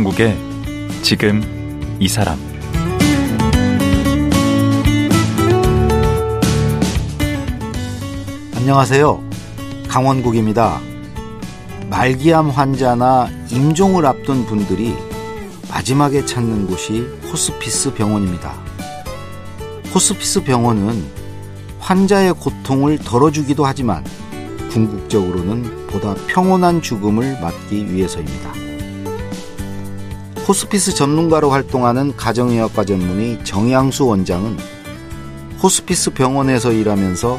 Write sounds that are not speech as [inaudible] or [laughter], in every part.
강원국의 지금 이 사람 안녕하세요. 강원국입니다. 말기암 환자나 임종을 앞둔 분들이 마지막에 찾는 곳이 호스피스 병원입니다. 호스피스 병원은 환자의 고통을 덜어주기도 하지만 궁극적으로는 보다 평온한 죽음을 맞기 위해서입니다. 호스피스 전문가로 활동하는 가정의학과 전문의 정양수 원장은 호스피스 병원에서 일하면서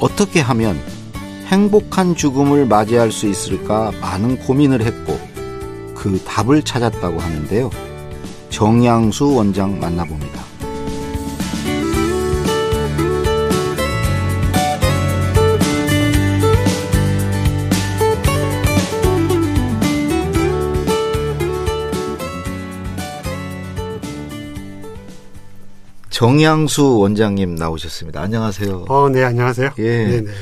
어떻게 하면 행복한 죽음을 맞이할 수 있을까 많은 고민을 했고 그 답을 찾았다고 하는데요. 정양수 원장 만나봅니다. 정양수 원장님 나오셨습니다. 안녕하세요. 어, 네, 안녕하세요. 예. 네네.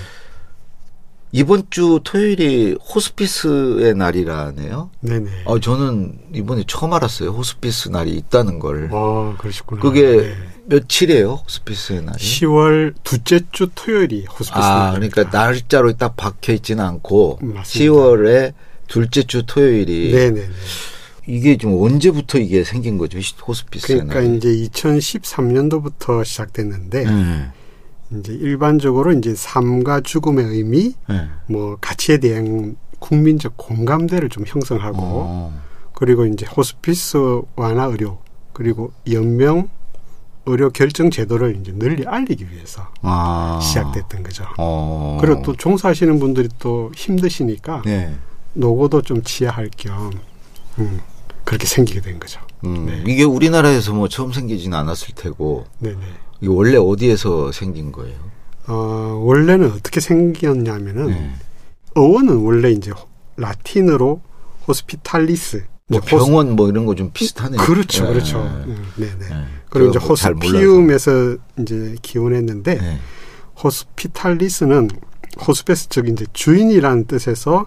이번 주 토요일이 호스피스의 날이라네요. 네네. 아, 저는 이번에 처음 알았어요. 호스피스 날이 있다는 걸. 어, 그러시구나. 그게 네. 며칠이에요? 호스피스의 날이? 10월 둘째 주 토요일이 호스피스 아, 날입니다. 그러니까 날짜로 딱 박혀 있지는 않고 음, 맞습니다. 10월에 둘째 주 토요일이 네네네. 이게 좀 언제부터 이게 생긴 거죠? 호스피스의 그러니까. 이제 2013년도부터 시작됐는데 네. 이제 일반적으로 이제 삶과 죽음의 의미, 네. 뭐 가치에 대한 국민적 공감대를 좀 형성하고 어. 그리고 이제 호스피스 완화 의료 그리고 연명 의료 결정 제도를 이제 널리 알리기 위해서 아. 시작됐던 거죠. 어. 그리고 또 종사하시는 분들이 또 힘드시니까 네. 노고도 좀 지하할 겸 음, 그렇게 생기게 된 거죠. 음, 네. 이게 우리나라에서 뭐 처음 생기지는 않았을 테고 네네. 이게 원래 어디에서 생긴 거예요? 어, 원래는 어떻게 생겼냐면은 네. 어원은 원래 이제 라틴어로 호스피탈리스 뭐 호스- 병원 뭐 이런 거 좀 비슷하네요. 그렇죠, 네. 그렇죠. 네. 음, 네네. 네. 그리고 이제 몰라서. 호스피움에서 이제 기원했는데 네. 호스피탈리스는 호스페스 즉 이제 주인이라는 뜻에서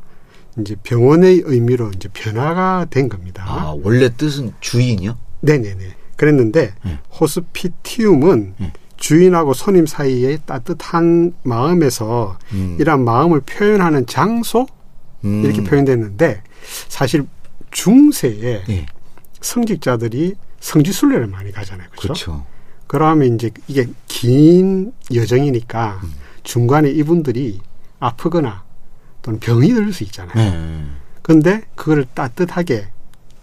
이제 병원의 의미로 이제 변화가 된 겁니다. 아 원래 뜻은 주인이요? 네네네. 그랬는데 네. 호스피티움은 네. 주인하고 손님 사이의 따뜻한 마음에서 음. 이런 마음을 표현하는 장소 음. 이렇게 표현됐는데 사실 중세에 예. 성직자들이 성지순례를 많이 가잖아요. 그렇죠? 그렇죠. 그러면 이제 이게 긴 여정이니까 음. 중간에 이분들이 아프거나 또는 병이 들 수 있잖아요. 네. 근데 그걸 따뜻하게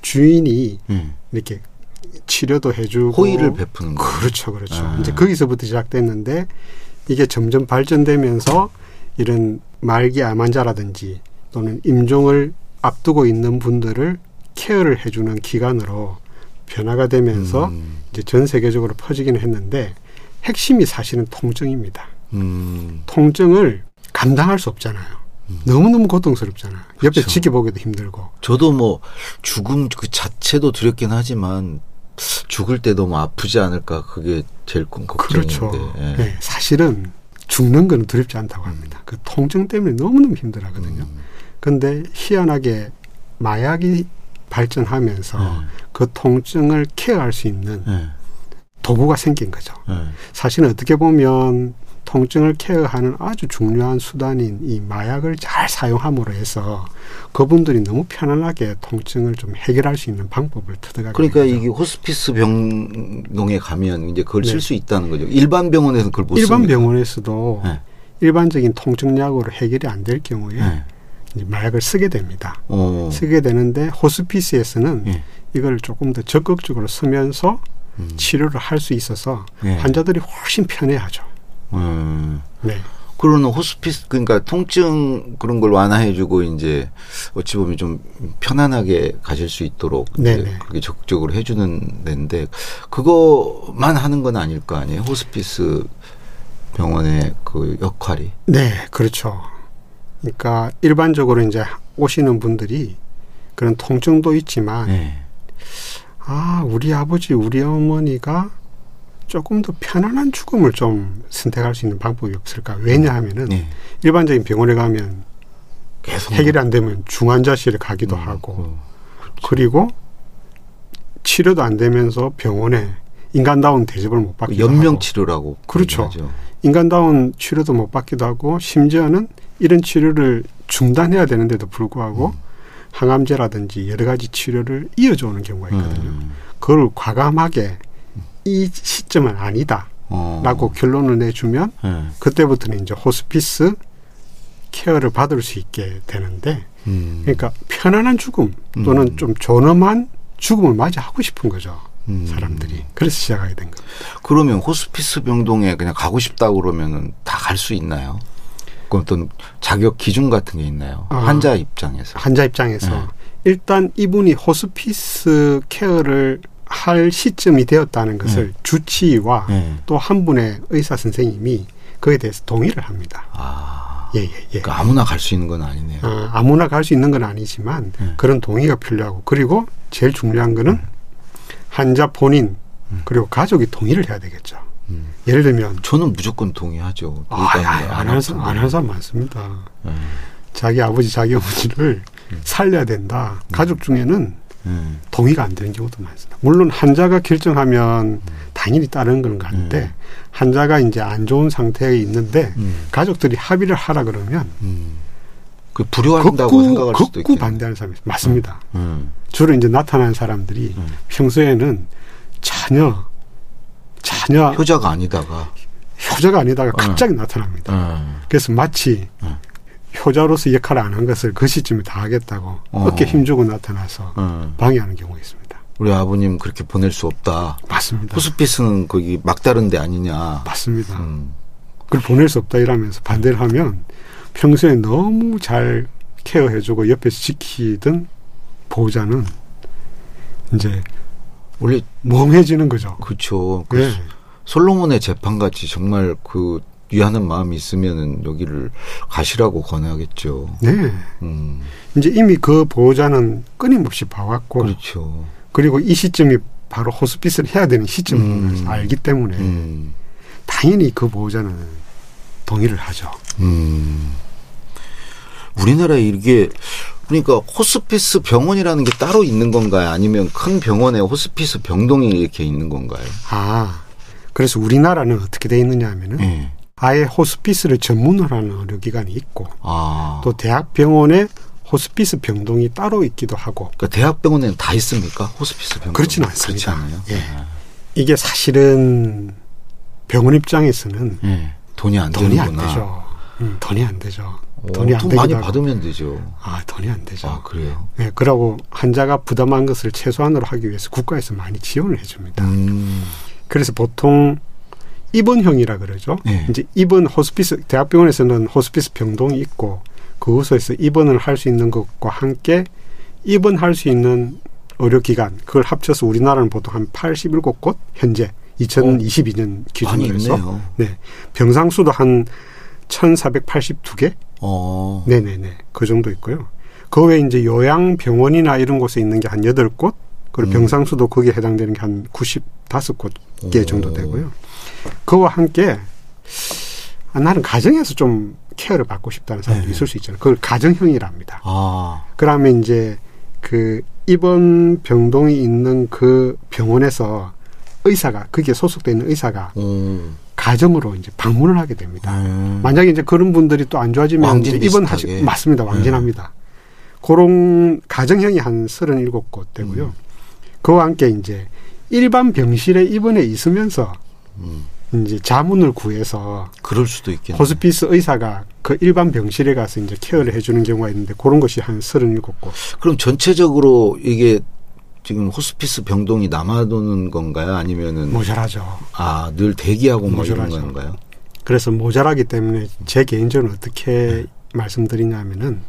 주인이 네. 이렇게 치료도 해주고 호의를 베푸는 거. 그렇죠, 그렇죠. 아. 이제 거기서부터 시작됐는데 이게 점점 발전되면서 이런 말기 암 환자라든지 또는 임종을 앞두고 있는 분들을 케어를 해주는 기관으로 변화가 되면서 음. 이제 전 세계적으로 퍼지기는 했는데 핵심이 사실은 통증입니다. 음. 통증을 감당할 수 없잖아요. 너무너무 고통스럽잖아요. 옆에 그렇죠. 지켜보기도 힘들고. 저도 뭐 죽음 그 자체도 두렵긴 하지만 죽을 때 너무 아프지 않을까 그게 제일 큰 걱정인데. 그렇죠. 예. 네, 사실은 죽는 거는 두렵지 않다고 합니다. 그 통증 때문에 너무너무 힘들어하거든요. 음. 근데 희한하게 마약이 발전하면서 네. 그 통증을 케어할 수 있는 예. 도구가 생긴 거죠. 예. 사실은 어떻게 보면 통증을 케어하는 아주 중요한 수단인 이 마약을 잘 사용함으로 해서 그분들이 너무 편안하게 통증을 좀 해결할 수 있는 방법을 터득하게 그러니까 된 거죠. 이게 호스피스 병동에 가면 이제 그걸 네. 쓸수 있다는 거죠. 일반 병원에서는 그걸 못 일반 씁니까? 병원에서도 네. 일반적인 통증약으로 해결이 안 될 경우에 네. 마약을 쓰게 됩니다. 어. 쓰게 되는데 호스피스에서는 예. 이걸 조금 더 적극적으로 쓰면서 음. 치료를 할 수 있어서 예. 환자들이 훨씬 편해하죠. 음. 네. 그러는 호스피스 그러니까 통증 그런 걸 완화해주고 이제 어찌 보면 좀 편안하게 가실 수 있도록 네네. 그렇게 적극적으로 해주는 데인데 그거만 하는 건 아닐 거 아니에요 호스피스 병원의 그 역할이 네, 그렇죠. 그러니까 일반적으로 이제 오시는 분들이 그런 통증도 있지만 네. 아 우리 아버지 우리 어머니가 조금 더 편안한 죽음을 좀 선택할 수 있는 방법이 없을까 왜냐하면은 네. 일반적인 병원에 가면 계속 해결이 안 되면 중환자실에 가기도 음, 하고 어, 그리고 치료도 안 되면서 병원에 인간다운 대접을 못 받기도 연명 하고 치료라고 그렇죠. 얘기하죠. 인간다운 치료도 못 받기도 하고 심지어는 이런 치료를 중단해야 되는데도 불구하고 항암제라든지 여러 가지 치료를 이어져 오는 경우가 있거든요. 음. 그걸 과감하게 이 시점은 아니다. 어. 라고 결론을 내주면 예. 그때부터는 이제 호스피스 케어를 받을 수 있게 되는데 음. 그러니까 편안한 죽음 또는 음. 좀 존엄한 죽음을 맞이하고 싶은 거죠. 음. 사람들이. 그래서 시작하게 된 겁니다. 그러면 호스피스 병동에 그냥 가고 싶다 그러면은 다 갈 수 있나요? 그 어떤 자격 기준 같은 게 있나요? 아. 환자 입장에서. 환자 입장에서 네. 일단 이분이 호스피스 케어를 할 시점이 되었다는 것을 주치의와 네. 또한 분의 의사 선생님이 그에 대해서 동의를 합니다. 아. 예, 예, 예. 그러니까 아무나 갈 수 있는 건 아니네요. 아, 아무나 갈 수 있는 건 아니지만 네. 그런 동의가 필요하고 그리고 제일 중요한 거는 환자 본인 그리고 가족이 동의를 해야 되겠죠. 음. 예를 들면 저는 무조건 동의하죠. 아, 동의가 안 하는 사람, 안 하는 사람 많습니다. 예. 자기 아버지, 자기 어머니를 살려야 된다. 가족 중에는 예. 동의가 안 되는 경우도 많습니다. 물론 환자가 결정하면 당연히 따르는 건 같은데 음. 환자가 이제 안 좋은 상태에 있는데 음. 가족들이 합의를 하라 그러면 음. 그 불효한다고 극구, 생각할 수도 극구 있겠네요. 반대하는 사람이. 맞습니다. 음. 주로 이제 나타나는 사람들이 음. 평소에는 전혀 전혀 효자가 아니다가. 효자가 아니다가 어. 갑자기 나타납니다. 음. 그래서 마치 음. 효자로서 역할을 안 한 것을 그 시점에 다 하겠다고 어. 어깨 힘주고 나타나서 음. 방해하는 경우가 있습니다. 우리 아버님 그렇게 보낼 수 없다. 맞습니다. 호스피스는 거기 막다른 데 아니냐. 맞습니다. 음. 그걸 보낼 수 없다 이러면서 반대를 하면 평소에 너무 잘 케어해주고 옆에서 지키던 보호자는 이제 원래 멍해지는 거죠. 그렇죠. 그 예. 솔로몬의 재판 같이 정말 그 위하는 마음이 있으면은 여기를 가시라고 권하겠죠. 네. 음. 이제 이미 그 보호자는 끊임없이 봐왔고 그렇죠. 그리고 이 시점이 바로 호스피스를 해야 되는 시점을 음. 알기 때문에 음. 당연히 그 보호자는 동의를 하죠. 음. 우리나라에 이게 그러니까 호스피스 병원이라는 게 따로 있는 건가요? 아니면 큰 병원에 호스피스 병동이 이렇게 있는 건가요? 아, 그래서 우리나라는 어떻게 돼 있느냐 하면은 예. 아예 호스피스를 전문으로 하는 의료기관이 있고 아. 또 대학병원에 호스피스 병동이 따로 있기도 하고 그러니까 대학병원에는 다 있습니까? 호스피스 병동? 그렇지는 그렇지 않습니다. 않아요? 예. 이게 사실은 병원 입장에서는 예. 돈이 안 돈이 안 되는구나. 되죠. 음, 돈이 안 되죠. 어, 돈이 안 돈 많이 하고. 받으면 되죠. 아, 돈이 안 되죠. 아, 그래요? 네, 그러고 환자가 부담한 것을 최소한으로 하기 위해서 국가에서 많이 지원을 해줍니다. 음. 그래서 보통 입원형이라 그러죠. 네. 이제 입원 호스피스 대학병원에서는 호스피스 병동이 있고 그곳에서 입원을 할 수 있는 것과 함께 입원할 수 있는 의료기관 그걸 합쳐서 우리나라는 보통 한 87곳 현재 2022년 많이 기준으로 해서. 네 병상 수도 한 1,482개 어. 네 네 네. 그 정도 있고요. 그 외에 이제 요양 병원이나 이런 곳에 있는 게 한 여덟 곳 그리고 음. 병상 수도 거기에 해당되는 게 한 95곳 개 오. 정도 되고요. 그와 함께, 아, 나는 가정에서 좀 케어를 받고 싶다는 사람도 네. 있을 수 있잖아요. 그걸 가정형이랍니다. 아. 그러면 이제 그 입원 병동이 있는 그 병원에서 의사가, 거기에 소속돼 있는 의사가 오. 가정으로 이제 방문을 하게 됩니다. 음. 만약에 이제 그런 분들이 또 안 좋아지면 입원하시 비슷하게. 네. 맞습니다. 왕진합니다. 그런 가정형이 한 37곳 되고요. 음. 그와 함께 이제 일반 병실에 입원해 있으면서 음. 이제 자문을 구해서 그럴 수도 있겠네. 호스피스 의사가 그 일반 병실에 가서 이제 케어를 해주는 경우가 있는데 그런 것이 한 37곳. 그럼 전체적으로 이게 지금 호스피스 병동이 남아도는 건가요? 아니면은 모자라죠. 아, 늘 대기하고 뭐 모자라죠. 건가요? 그래서 모자라기 때문에 제 개인적으로 어떻게 말씀드리냐면은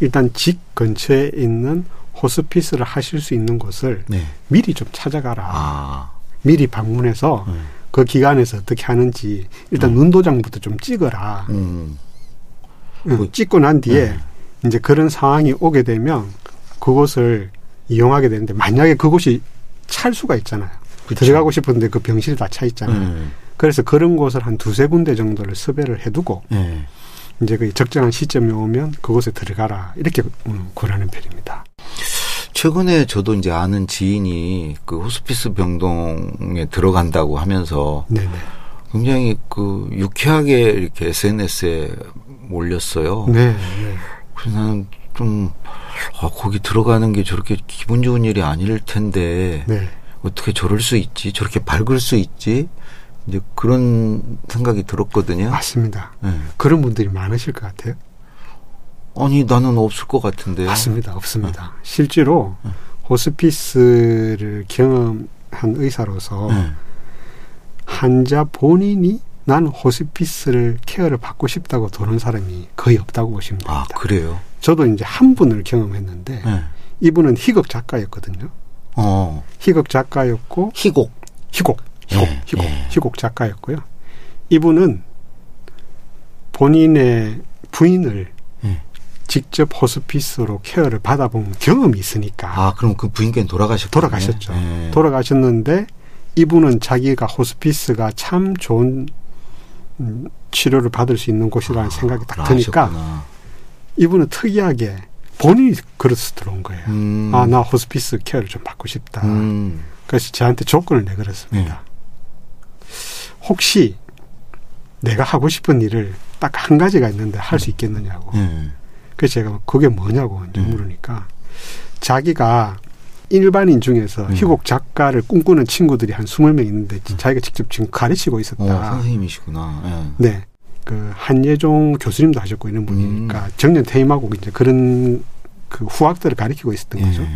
일단 집 근처에 있는 호스피스를 하실 수 있는 곳을 네. 미리 좀 찾아가라. 아. 미리 방문해서 네. 그 기관에서 어떻게 하는지 일단 눈도장부터 좀 찍어라. 음. 응, 그- 찍고 난 뒤에 네. 이제 그런 상황이 오게 되면 그곳을 이용하게 되는데 만약에 그곳이 찰 수가 있잖아요. 그쵸. 들어가고 싶은데 그 병실이 다 차 있잖아요. 네. 그래서 그런 곳을 한 두세 군데 정도를 섭외를 해두고 네. 이제 그 적정한 시점이 오면 그곳에 들어가라 이렇게 음, 권하는 편입니다. 최근에 저도 이제 아는 지인이 그 호스피스 병동에 들어간다고 하면서 네네. 굉장히 그 유쾌하게 이렇게 SNS에 올렸어요. 네. 네. 그래서 나는 좀 아, 거기 들어가는 게 저렇게 기분 좋은 일이 아닐 텐데 네. 어떻게 저럴 수 있지? 저렇게 밝을 수 있지? 이제 그런 생각이 들었거든요. 맞습니다. 네. 그런 분들이 많으실 것 같아요. 아니 나는 없을 것 같은데. 맞습니다. 없습니다. 실제로 호스피스를 경험한 의사로서 네. 환자 본인이 난 호스피스를 케어를 받고 싶다고 도는 사람이 거의 없다고 보시면 아 됩니다. 그래요. 저도 이제 한 분을 경험했는데 네. 이분은 희극 작가였거든요. 어 희극 작가였고 희곡. 희곡, 희곡, 예, 희곡, 예. 희곡 작가였고요. 이분은 본인의 부인을 예. 직접 호스피스로 케어를 받아본 경험이 있으니까 아 그럼 그 부인께는 돌아가셨 돌아가셨죠. 예. 돌아가셨는데 이분은 자기가 호스피스가 참 좋은 음, 치료를 받을 수 있는 곳이라는 생각이 딱 드니까 아, 하셨구나. 이분은 특이하게 본인이 그래서 들어온 거예요. 음. 아, 나 호스피스 케어를 좀 받고 싶다. 음. 그래서 저한테 조건을 내걸었습니다. 혹시 내가 하고 싶은 일을 딱 한 가지가 있는데 할 수 있겠느냐고. 예. 그래서 제가 그게 뭐냐고 이제 음. 물으니까 자기가 일반인 중에서 음. 희곡 작가를 꿈꾸는 친구들이 한 20명 있는데 자기가 직접 지금 가르치고 어, 있었다. 선생님이시구나. 예. 네. 그 한예종 교수님도 하셨고 이런 분이니까 음. 정년 퇴임하고 이제 그런 그 후학들을 가르치고 있었던 예. 거죠.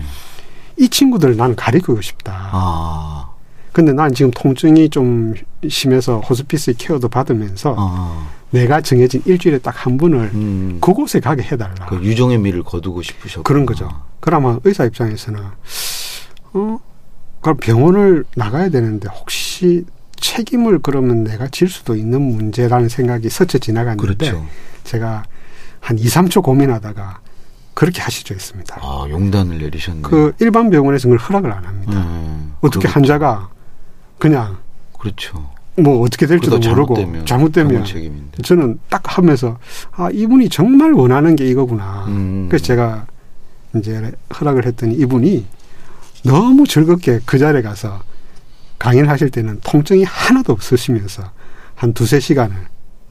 이 친구들을 나는 가르치고 싶다. 아. 근데 난 지금 통증이 좀 심해서 호스피스 케어도 받으면서 아. 내가 정해진 일주일에 딱 한 분을 음. 그곳에 가게 해달라. 그 유종의 미를 거두고 싶으셨고 그런 거죠. 그러면 의사 입장에서는 어 그럼 병원을 나가야 되는데 혹시 책임을 그러면 내가 질 수도 있는 문제라는 생각이 스쳐 지나갔는데 그렇죠. 제가 한 2, 3초 고민하다가 그렇게 하시죠 했습니다. 아 용단을 내리셨네. 그 일반 병원에서 그걸 허락을 안 합니다. 음. 어떻게 그러겠죠. 환자가 그냥 그렇죠. 뭐 어떻게 될지도 모르고 잘못되면 잘못되면. 저는 딱 하면서 아 이분이 정말 원하는 게 이거구나. 음. 그래서 제가 이제 허락을 했더니 이분이 너무 즐겁게 그 자리에 가서 강의를 하실 때는 통증이 하나도 없으시면서 한 두세 시간을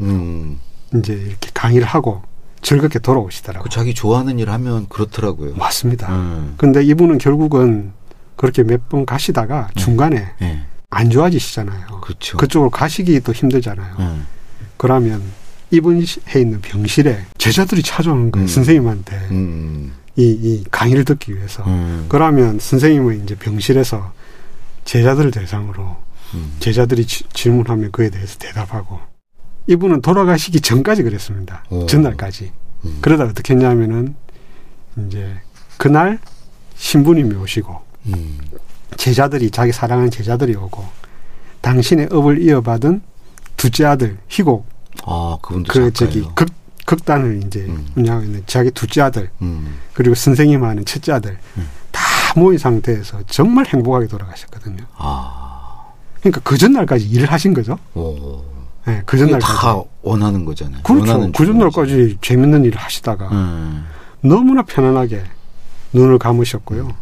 음. 이제 이렇게 강의를 하고 즐겁게 돌아오시더라고요. 그 자기 좋아하는 일 하면 그렇더라고요. 맞습니다. 음. 근데 이분은 결국은 그렇게 몇 번 가시다가 중간에 예. 안 좋아지시잖아요. 그렇죠. 그쪽으로 가시기도 힘들잖아요. 음. 그러면 입원해 있는 병실에 제자들이 찾아오는 거예요. 음. 선생님한테 음. 이, 이 강의를 듣기 위해서. 음. 그러면 선생님은 이제 병실에서 제자들을 대상으로 음. 제자들이 지- 질문하면 그에 대해서 대답하고 이분은 돌아가시기 전까지 그랬습니다. 오. 전날까지. 음. 그러다 어떻게 했냐면은 이제 그날 신부님이 오시고 음. 제자들이 자기 사랑하는 제자들이 오고 당신의 업을 이어받은 둘째 아들 희곡 아 그분도 그. 저기 극 극단을 이제 음. 운영하고 있는 자기 둘째 아들 음. 그리고 선생님 하는 첫째 아들 음. 다 모인 상태에서 정말 행복하게 돌아가셨거든요. 아. 그러니까 그 전날까지 일을 하신 거죠. 오. 네, 그 전날까지. 다 원하는 거잖아요. 그렇죠. 그. 전날까지 재밌는 일을 하시다가 음. 너무나 편안하게 눈을 감으셨고요.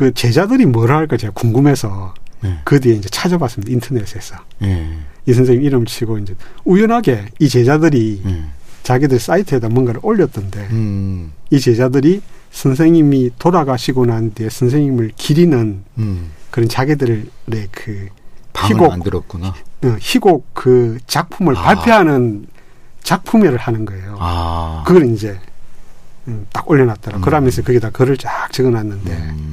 그 제자들이 뭐라 할까 제가 궁금해서 네. 그 뒤에 이제 찾아봤습니다. 인터넷에서. 예. 이 선생님 이름 치고 이제 우연하게 이 제자들이 예. 자기들 사이트에다 뭔가를 올렸던데 음. 이 제자들이 선생님이 돌아가시고 난 뒤에 선생님을 기리는 음. 그런 자기들의 그 희곡. 만들었구나. 어, 희곡 그 작품을 아. 발표하는 작품회를 하는 거예요. 아. 그걸 이제 음, 딱 올려놨더라. 음. 그러면서 거기다 글을 쫙 적어놨는데, 음.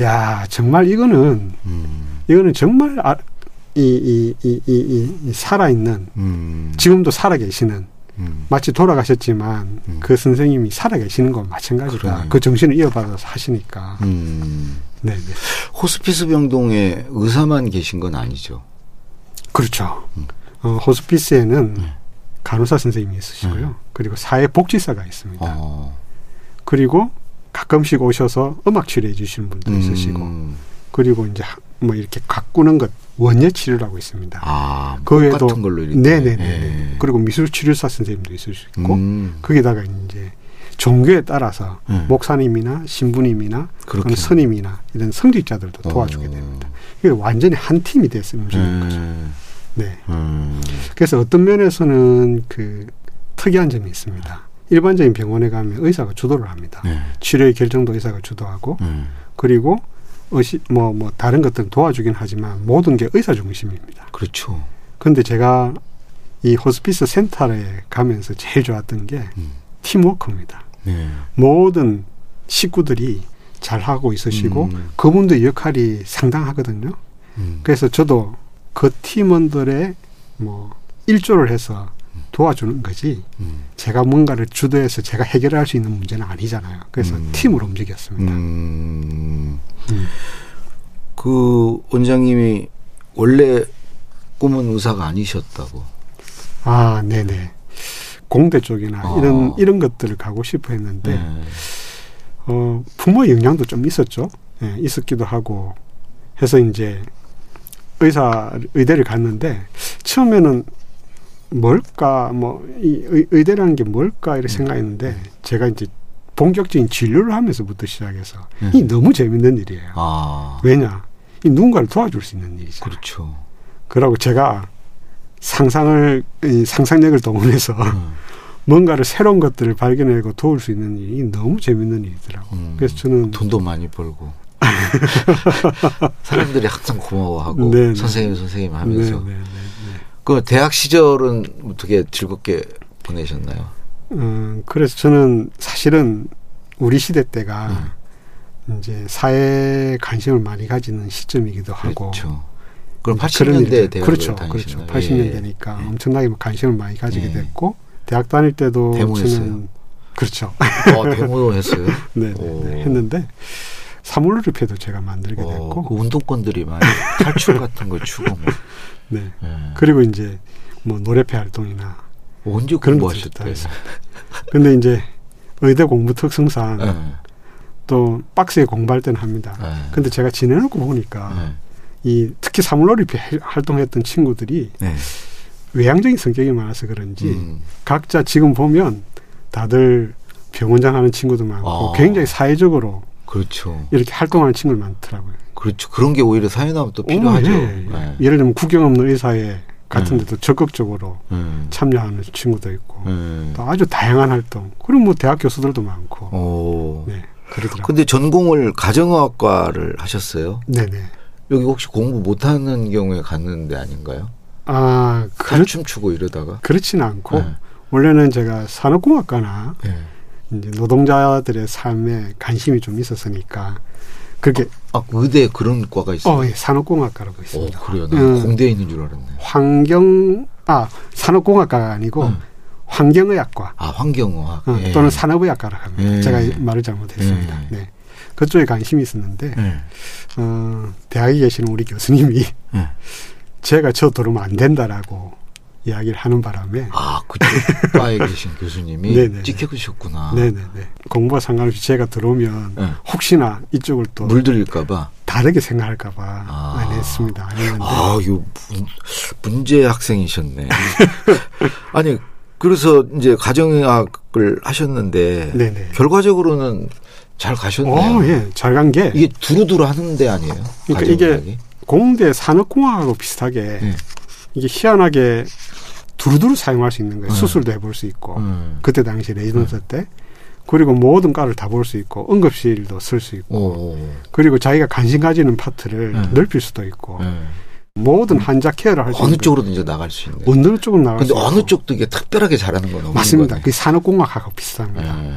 야 정말 이거는 음. 이거는 정말 아, 이, 이, 이, 이, 이, 이 살아 있는 음. 지금도 살아 계시는 음. 마치 돌아가셨지만 음. 그 선생님이 살아 계시는 건 마찬가지다. 그러네. 그 정신을 이어받아서 하시니까. 음. 네, 네. 호스피스 병동에 의사만 계신 건 아니죠. 그렇죠. 음. 어, 호스피스에는 네. 간호사 선생님이 있으시고요. 네. 그리고 사회복지사가 있습니다. 어. 그리고 가끔씩 오셔서 음악 치료해 주시는 분도 있으시고, 음. 그리고 이제 하- 뭐 이렇게 가꾸는 것 원예 치료라고 있습니다. 아, 그 외에도 같은 걸로 이렇게. 네네네. 예. 그리고 미술 치료사 선생님도 있을 수 있고, 음. 거기다가 이제 종교에 따라서 음. 목사님이나 신부님이나. 또는 스님이나 이런 성직자들도 도와주게 어. 됩니다. 이게 완전히 한 팀이 돼서 움직이는 거죠. 음. 네. 음. 그래서 어떤 면에서는 그 특이한 점이 있습니다. 일반적인 병원에 가면 의사가 주도를 합니다. 네. 치료의 결정도 의사가 주도하고 음. 그리고 의시 뭐 뭐 다른 것들은 도와주긴 하지만 모든 게 의사 중심입니다. 그렇죠. 근데 제가 이 호스피스 센터에 가면서 제일 좋았던 게 음. 팀워크입니다. 네. 모든 식구들이 잘 하고 있으시고 음. 그분들의 역할이 상당하거든요. 음. 그래서 저도 그 팀원들의 뭐 일조를 해서 도와주는 거지 음. 제가 뭔가를 주도해서 제가 해결할 수 있는 문제는 아니잖아요. 그래서 음. 팀으로 움직였습니다. 음. 음. 그 원장님이 원래 꿈은 의사가 아니셨다고. 아, 네네. 공대 쪽이나 어. 이런 이런 것들을 가고 싶어 했는데 네. 어, 부모의 영향도 좀 있었죠. 예, 있었기도 하고 해서 이제 의사 의대를 갔는데 처음에는 뭘까 뭐 이 의대라는 게 뭘까 이렇게 생각했는데 제가 이제 본격적인 진료를 하면서부터 시작해서 음. 이 너무 재밌는 일이에요. 아. 왜냐? 이 누군가를 도와줄 수 있는 일이잖아요. 그렇죠. 그러고 제가 상상을 이 상상력을 동원해서 음. [laughs] 뭔가를 새로운 것들을 발견하고 도울 수 있는 일이 너무 재밌는 일이더라고. 음. 그래서 저는 돈도 많이 벌고. [laughs] 사람들이 항상 고마워하고 네, 네. 선생님 선생님 하면서 네, 네, 네, 네. 그 대학 시절은 어떻게 즐겁게 보내셨나요? 음, 그래서 저는 사실은 우리 시대 때가 이제 사회에 관심을 많이 가지는 시점이기도 하고 그렇죠. 그럼 그런 80년대 일들. 대학을 그렇죠? 그렇죠. 80년대니까 예. 엄청나게 뭐 관심을 많이 가지게 예. 됐고 대학 다닐 때도 데모했어요? 저는 그렇죠. 어, 데모도 했어요. [laughs] 네, 네, 오. 네. 했는데 사물놀이패도 제가 만들게 어, 됐고 그 운동권들이 많이 탈출 같은 걸 추고 뭐. [laughs] 네. 예. 그리고 이제 뭐 노래패 활동이나 언제 그런 것들도 다 공부하셨대? 했습니다. 근데 이제 의대 공부 특성상 예. 또 빡세게 공부할 때는 합니다. 예. 근데 제가 지내놓고 보니까 예. 이 특히 사물놀이패 해- 활동했던 친구들이 네. 외향적인 성격이 많아서 그런지 음. 각자 지금 보면 다들 병원장 하는 친구도 많고 아. 굉장히 사회적으로 그렇죠. 이렇게 활동하는 친구들 많더라고요. 그렇죠. 그런 게 오히려 사회나면 또 어, 필요하죠. 예, 예. 예. 예 를 들면 국경 없는 의사회 같은 음. 데도 적극적으로 음. 참여하는 친구도 있고 음. 또 아주 다양한 활동. 그리고 뭐 대학 교수들도 많고. 오. 네, 그러더라고요. 근데 전공을 가정의학과를 하셨어요? 네네. 여기 혹시 공부 못하는 경우에 갔는데 아닌가요? 아, 그렇, 칼춤 추고 이러다가? 그렇지는 않고 네. 원래는 제가 산업공학과나 네. 이제 노동자들의 삶에 관심이 좀 있었으니까 그렇게 아, 의대에 그런 과가 있어요? 어, 예, 산업공학과라고 어, 있습니다. 그래요. 나 음. 공대에 있는 줄 알았네. 환경 아 산업공학과가 아니고 음. 환경의학과 아, 환경의학. 어, 예. 또는 산업의학과라고 합니다. 예. 제가 말을 잘못했습니다. 예. 네. 그쪽에 관심이 있었는데 예. 어, 대학에 계시는 우리 교수님이 예. 제가 저 들어오면 안 된다라고 이야기를 하는 바람에 아, 그쪽 과에 계신 교수님이 네네네. [laughs] 찍혀주셨구나. 네네네 공부와 상관없이 제가 들어오면 네. 혹시나 이쪽을 또 물들일까봐. 다르게 생각할까봐 아. 안 했습니다. 안 했는데 아, 이거 문, 문제 학생이셨네. [laughs] 아니, 그래서 이제 가정의학을 하셨는데 네네. 결과적으로는 잘 가셨네요. 어, 예, 잘 간 게 이게 두루두루 하는 데 아니에요? 그러니까 이게 가정의학이? 공대 산업공학하고 비슷하게 네. 이게 희한하게 두루두루 사용할 수 있는 거예요. 네. 수술도 해볼 수 있고 음. 그때 당시 레지던스 때 그리고 모든 과를 다 볼 수 있고 응급실도 쓸 수 있고 오. 그리고 자기가 관심 가지는 파트를 네. 넓힐 수도 있고 네. 모든 환자 care를 할수 어느 있는 쪽으로든 이제 나갈 수 있는. 어느 쪽은 나갈 근데 수 어느 있고. 쪽도 이게 특별하게 잘하는 건 맞습니다. 그 산업공학하고 비슷합니다. 예.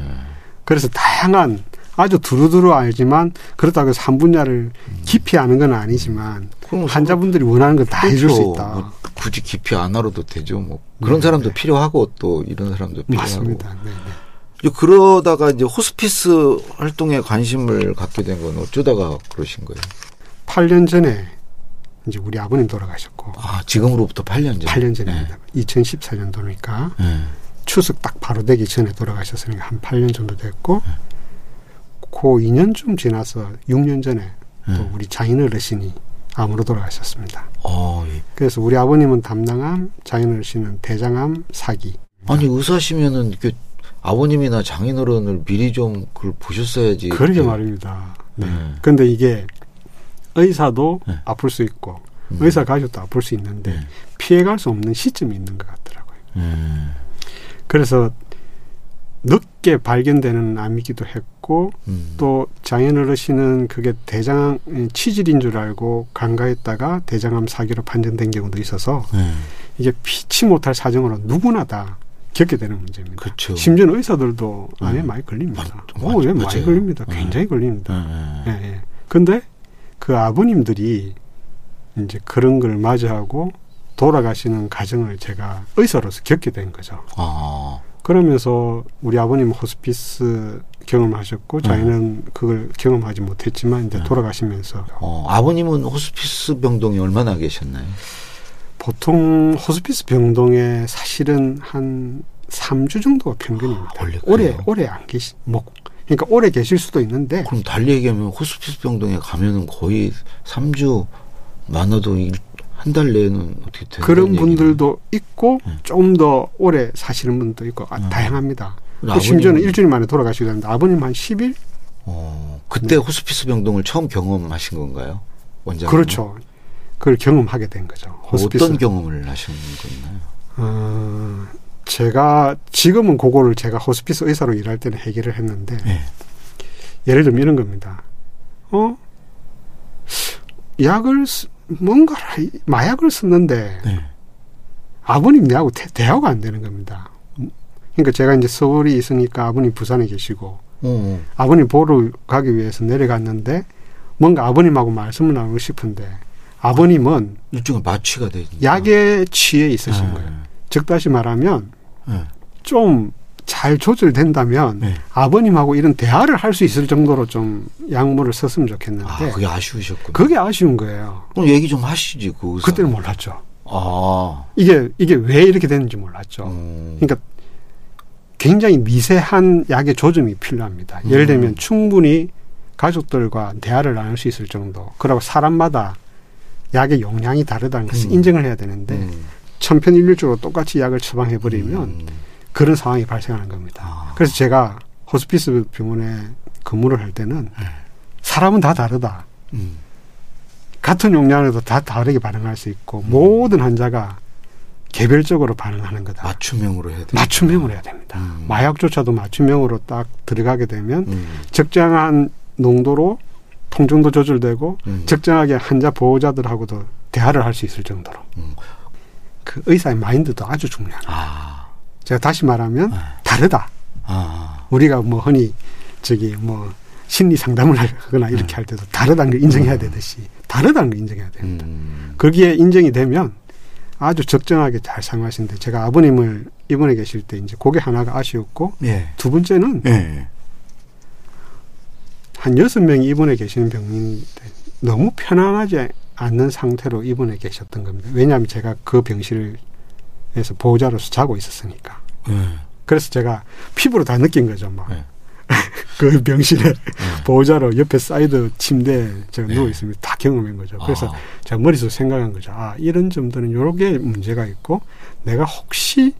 그래서 다양한 아주 두루두루 알지만 그렇다고 해서 한 분야를 깊이 아는 건 아니지만 환자분들이 원하는 건 다 해줄 수 그렇죠. 있다. 뭐 굳이 깊이 안 알아도 되죠. 뭐 그런 네, 사람도 네. 필요하고 또 이런 사람도 필요하고. 맞습니다. 네, 네. 그러다가 이제 호스피스 활동에 관심을 갖게 된 건 어쩌다가 그러신 거예요? 8년 전에 이제 우리 아버님 돌아가셨고 아 지금으로부터 8년 전. 8년 전입니다. 2014년도니까 네. 추석 딱 바로 되기 전에 돌아가셨으니까 한 8년 정도 됐고 그 2년쯤 지나서 6년 전에 또 네. 우리 장인 어르신이 암으로 돌아가셨습니다. 어, 예. 그래서 우리 아버님은 담낭암, 장인 어르신은 대장암, 사기. 아니 의사시면은 이렇게 아버님이나 장인어른을 미리 좀 그걸 보셨어야지. 그러게 네. 말입니다. 네. 네. 근데 이게 의사도 네. 아플 수 있고 음. 의사 가족도 아플 수 있는데 네. 피해갈 수 없는 시점이 있는 것 같더라고요. 음. 그래서 늦게 발견되는 암이기도 했고 음. 또 장인어르신은 그게 대장암 치질인 줄 알고 간과했다가 대장암 사기로 판정된 경우도 있어서 네. 이게 피치 못할 사정으로 누구나 다 겪게 되는 문제입니다. 그렇죠. 심지어는 의사들도 암에 음. 많이 걸립니다. 맞- 오, 예, 맞- 많이. 걸립니다. 네. 굉장히 걸립니다. 네. 예, 예. 근데 그 아버님들이 이제 그런 걸 맞이하고 돌아가시는 과정을 제가 의사로서 겪게 된 거죠. 아. 그러면서 우리 아버님 호스피스 경험하셨고 저희는 그걸 경험하지 못했지만 이제 네. 돌아가시면서 어, 아버님은 호스피스 병동에 얼마나 계셨나요? 보통 호스피스 병동에 사실은 한 3주 정도가 평균입니다. 아, 오래? 오래 안 계시 뭐 그러니까 오래 계실 수도 있는데 그럼 달리 얘기하면 호스피스 병동에 가면은 거의 3주 많아도 한 달 내에는 어떻게 되는 그런 얘기는. 분들도 있고 네. 좀더 오래 사시는 분도 있고 아, 음. 다양합니다. 또 심지어는 일주일 만에 돌아가시기도 하는데 아버님 한 10일? 어, 그때 호스피스 병동을 처음 경험하신 건가요? 원장님? 그렇죠. 그걸 경험하게 된 거죠. 호스피스. 어떤 경험을 하신 건가요? 어, 제가 지금은 그거를 제가 호스피스 의사로 일할 때는 해결을 했는데 네. 예를 들면 이런 겁니다. 어? 약을 쓰- 뭔가 마약을 썼는데 네. 아버님 내하고 대, 대화가 안 되는 겁니다. 그러니까 제가 이제 서울에 있으니까 아버님 부산에 계시고 어, 아버님 보러 가기 위해서 내려갔는데 뭔가 아버님하고 말씀을 나누고 싶은데 아버님은 일종의 마취가 되니까. 약에 취해 있으신 네. 거예요. 즉 다시 말하면 네. 좀잘 조절된다면 네. 아버님하고 이런 대화를 할 수 있을 정도로 좀 약물을 썼으면 좋겠는데 아, 그게 아쉬우셨군요. 그게 아쉬운 거예요. 그럼 얘기 좀 하시지, 그 의사. 그때는 몰랐죠. 아. 이게 이게 왜 이렇게 되는지 몰랐죠. 음. 그러니까 굉장히 미세한 약의 조정이 필요합니다. 예를 음. 들면 충분히 가족들과 대화를 나눌 수 있을 정도. 그리고 사람마다 약의 용량이 다르다는 것을 음. 인정을 해야 되는데 음. 천편일률적으로 똑같이 약을 처방해 버리면 음. 그런 상황이 발생하는 겁니다. 아. 그래서 제가 호스피스 병원에 근무를 할 때는 네. 사람은 다 다르다. 음. 같은 용량에도 다 다르게 반응할 수 있고 음. 모든 환자가 개별적으로 반응하는 거다. 맞춤형으로 해야 돼. 맞춤형으로 해야 됩니다. 음. 마약조차도 맞춤형으로 딱 들어가게 되면 음. 적정한 농도로 통증도 조절되고 음. 적정하게 환자 보호자들하고도 대화를 할 수 있을 정도로 음. 그 의사의 마인드도 아주 중요합니다. 아. 제가 다시 말하면 네. 다르다. 아. 우리가 뭐 흔히 저기 뭐 심리 상담을 하거나 이렇게 네. 할 때도 다르다는 걸 인정해야 되듯이 다르다는 걸 인정해야 됩니다. 음. 거기에 인정이 되면 아주 적정하게 잘 사용하시는데 제가 아버님을 입원해 계실 때 이제 그게 하나가 아쉬웠고 예. 두 번째는 예. 한 여섯 명이 입원해 계시는 병인데 너무 편안하지 않는 상태로 입원해 계셨던 겁니다. 왜냐하면 제가 그 병실에서 보호자로서 자고 있었으니까. 예. 그래서 제가 피부로 다 느낀 거죠. 막. 네. 그 병실에 네. 보호자로 옆에 사이드 침대에 제가 네. 누워 있으면 다 경험한 거죠. 그래서 아. 제가 머릿속에 생각한 거죠. 아, 이런 점들은 요렇게 문제가 있고 내가 혹시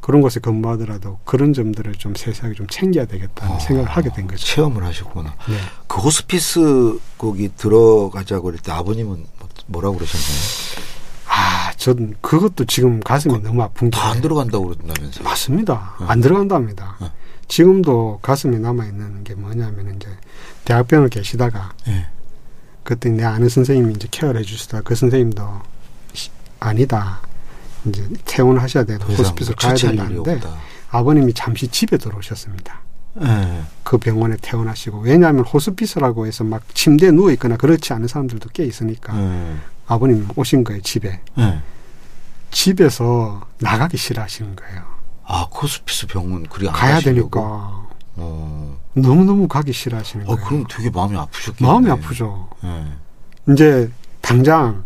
그런 곳에 근무하더라도 그런 점들을 좀 세세하게 좀 챙겨야 되겠다는 아. 생각을 하게 된 거죠. 체험을 하셨구나. 네. 그 호스피스 거기 들어가자고 그럴 때 아버님은 뭐- 뭐라고 그러셨나요? 아, 전 그것도 지금 가슴이 너무 아픈 게 다 안 들어간다고 그러던다면서요? 맞습니다. 어. 안 들어간답니다. 어. 지금도 가슴에 남아 있는 게 뭐냐면 이제 대학병원을 계시다가 예. 그때 내 아는 선생님이 이제 케어를 해주시다 그 선생님도 시- 아니다. 이제 퇴원하셔야 되고 호스피스를 가야 된다는데. 아버님이 잠시 집에 들어오셨습니다. 예. 그 병원에 퇴원하시고 왜냐하면 호스피스라고 해서 막 침대에 누워 있거나 그렇지 않은 사람들도 꽤 있으니까 예. 아버님 오신 거예요 집에 예. 집에서 나가기 싫어하시는 거예요. 아, 호스피스 병원 그리 안 가야 가시려고? 되니까 어. 너무 너무 가기 싫어하시는 어, 거예요. 그럼 되게 마음이 아프셨겠네. 마음이 아프죠. 예. 이제 당장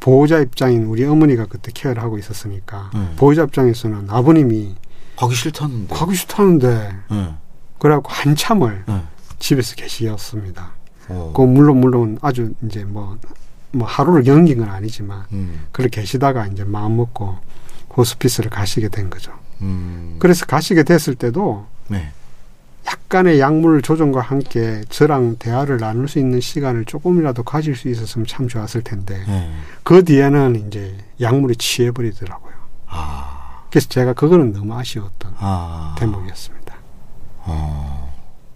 보호자 입장인 우리 어머니가 그때 케어를 하고 있었으니까 음. 보호자 입장에서는 아버님이 가기 싫다는데. 가고 싶다는데 예. 그래갖고 한참을 예. 집에서 계시었습니다. 어. 그 물론 물론 아주 이제 뭐뭐 하루를 넘긴 건 아니지만 음. 그렇게 계시다가 이제 마음 먹고 호스피스를 가시게 된 거죠. 음. 그래서 가시게 됐을 때도 네. 약간의 약물 조정과 함께 저랑 대화를 나눌 수 있는 시간을 조금이라도 가질 수 있었으면 참 좋았을 텐데 네. 그 뒤에는 이제 약물이 취해버리더라고요. 아. 그래서 제가 그거는 너무 아쉬웠던 아. 대목이었습니다. 어.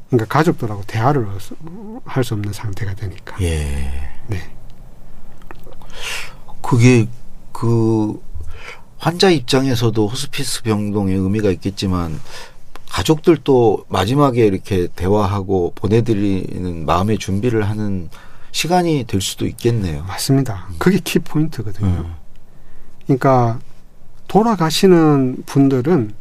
그러니까 가족들하고 대화를 할 수 없는 상태가 되니까. 예. 네. 그게 그 환자 입장에서도 호스피스 병동의 의미가 있겠지만 가족들도 마지막에 이렇게 대화하고 보내드리는 마음의 준비를 하는 시간이 될 수도 있겠네요. 맞습니다. 그게 키 포인트거든요. 음. 그러니까 돌아가시는 분들은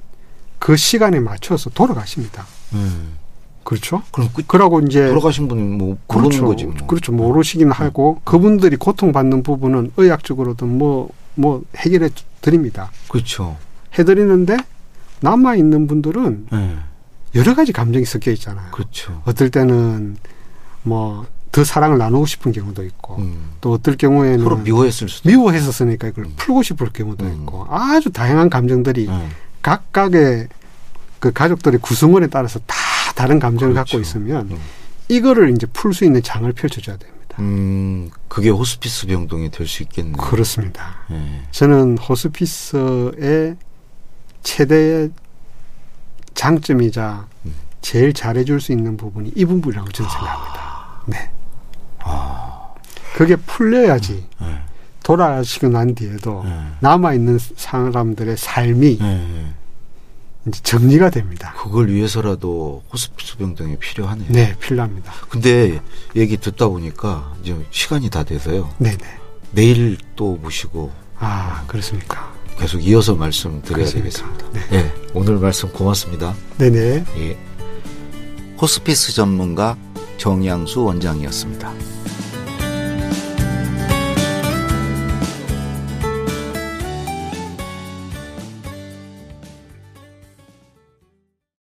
그 시간에 맞춰서 돌아가십니다. 음. 그렇죠? 그럼 끝 그러고 이제 돌아가신 분은 뭐 모르는 그렇죠. 거지 뭐. 그렇죠. 모르시긴 하고 그분들이 고통받는 부분은 의학적으로든 뭐, 뭐 해결해 드립니다. 그렇죠. 해드리는데 남아 있는 분들은 예. 여러 가지 감정이 섞여 있잖아요. 그렇죠. 어떨 때는 뭐 더 사랑을 나누고 싶은 경우도 있고 음. 또 어떨 경우에는 서로 미워했을 수도 미워했었으니까 이걸 음. 풀고 싶을 경우도 음. 있고 아주 다양한 감정들이 예. 각각의 그 가족들의 구성원에 따라서 다 다른 감정을 그렇죠. 갖고 있으면 음. 이거를 이제 풀 수 있는 장을 펼쳐줘야 됩니다. 음, 그게 호스피스 병동이 될 수 있겠네요. 그렇습니다. 예. 저는 호스피스의 최대의 장점이자 음. 제일 잘해줄 수 있는 부분이 이 부분이라고 저는 생각합니다. 네. 아, 그게 풀려야지 예. 돌아가시고 난 뒤에도 예. 남아있는 사람들의 삶이 예, 예. 이제 정리가 됩니다. 그걸 위해서라도 호스피스 병동이 필요하네요. 네, 필요합니다. 근데 얘기 듣다 보니까 이제 시간이 다 돼서요. 네 네. 내일 또 모시고 아, 그렇습니까? 계속 이어서 말씀드려야 그렇습니까? 되겠습니다. 네. 예, 오늘 말씀 고맙습니다. 네 네. 예. 호스피스 전문가 정양수 원장이었습니다.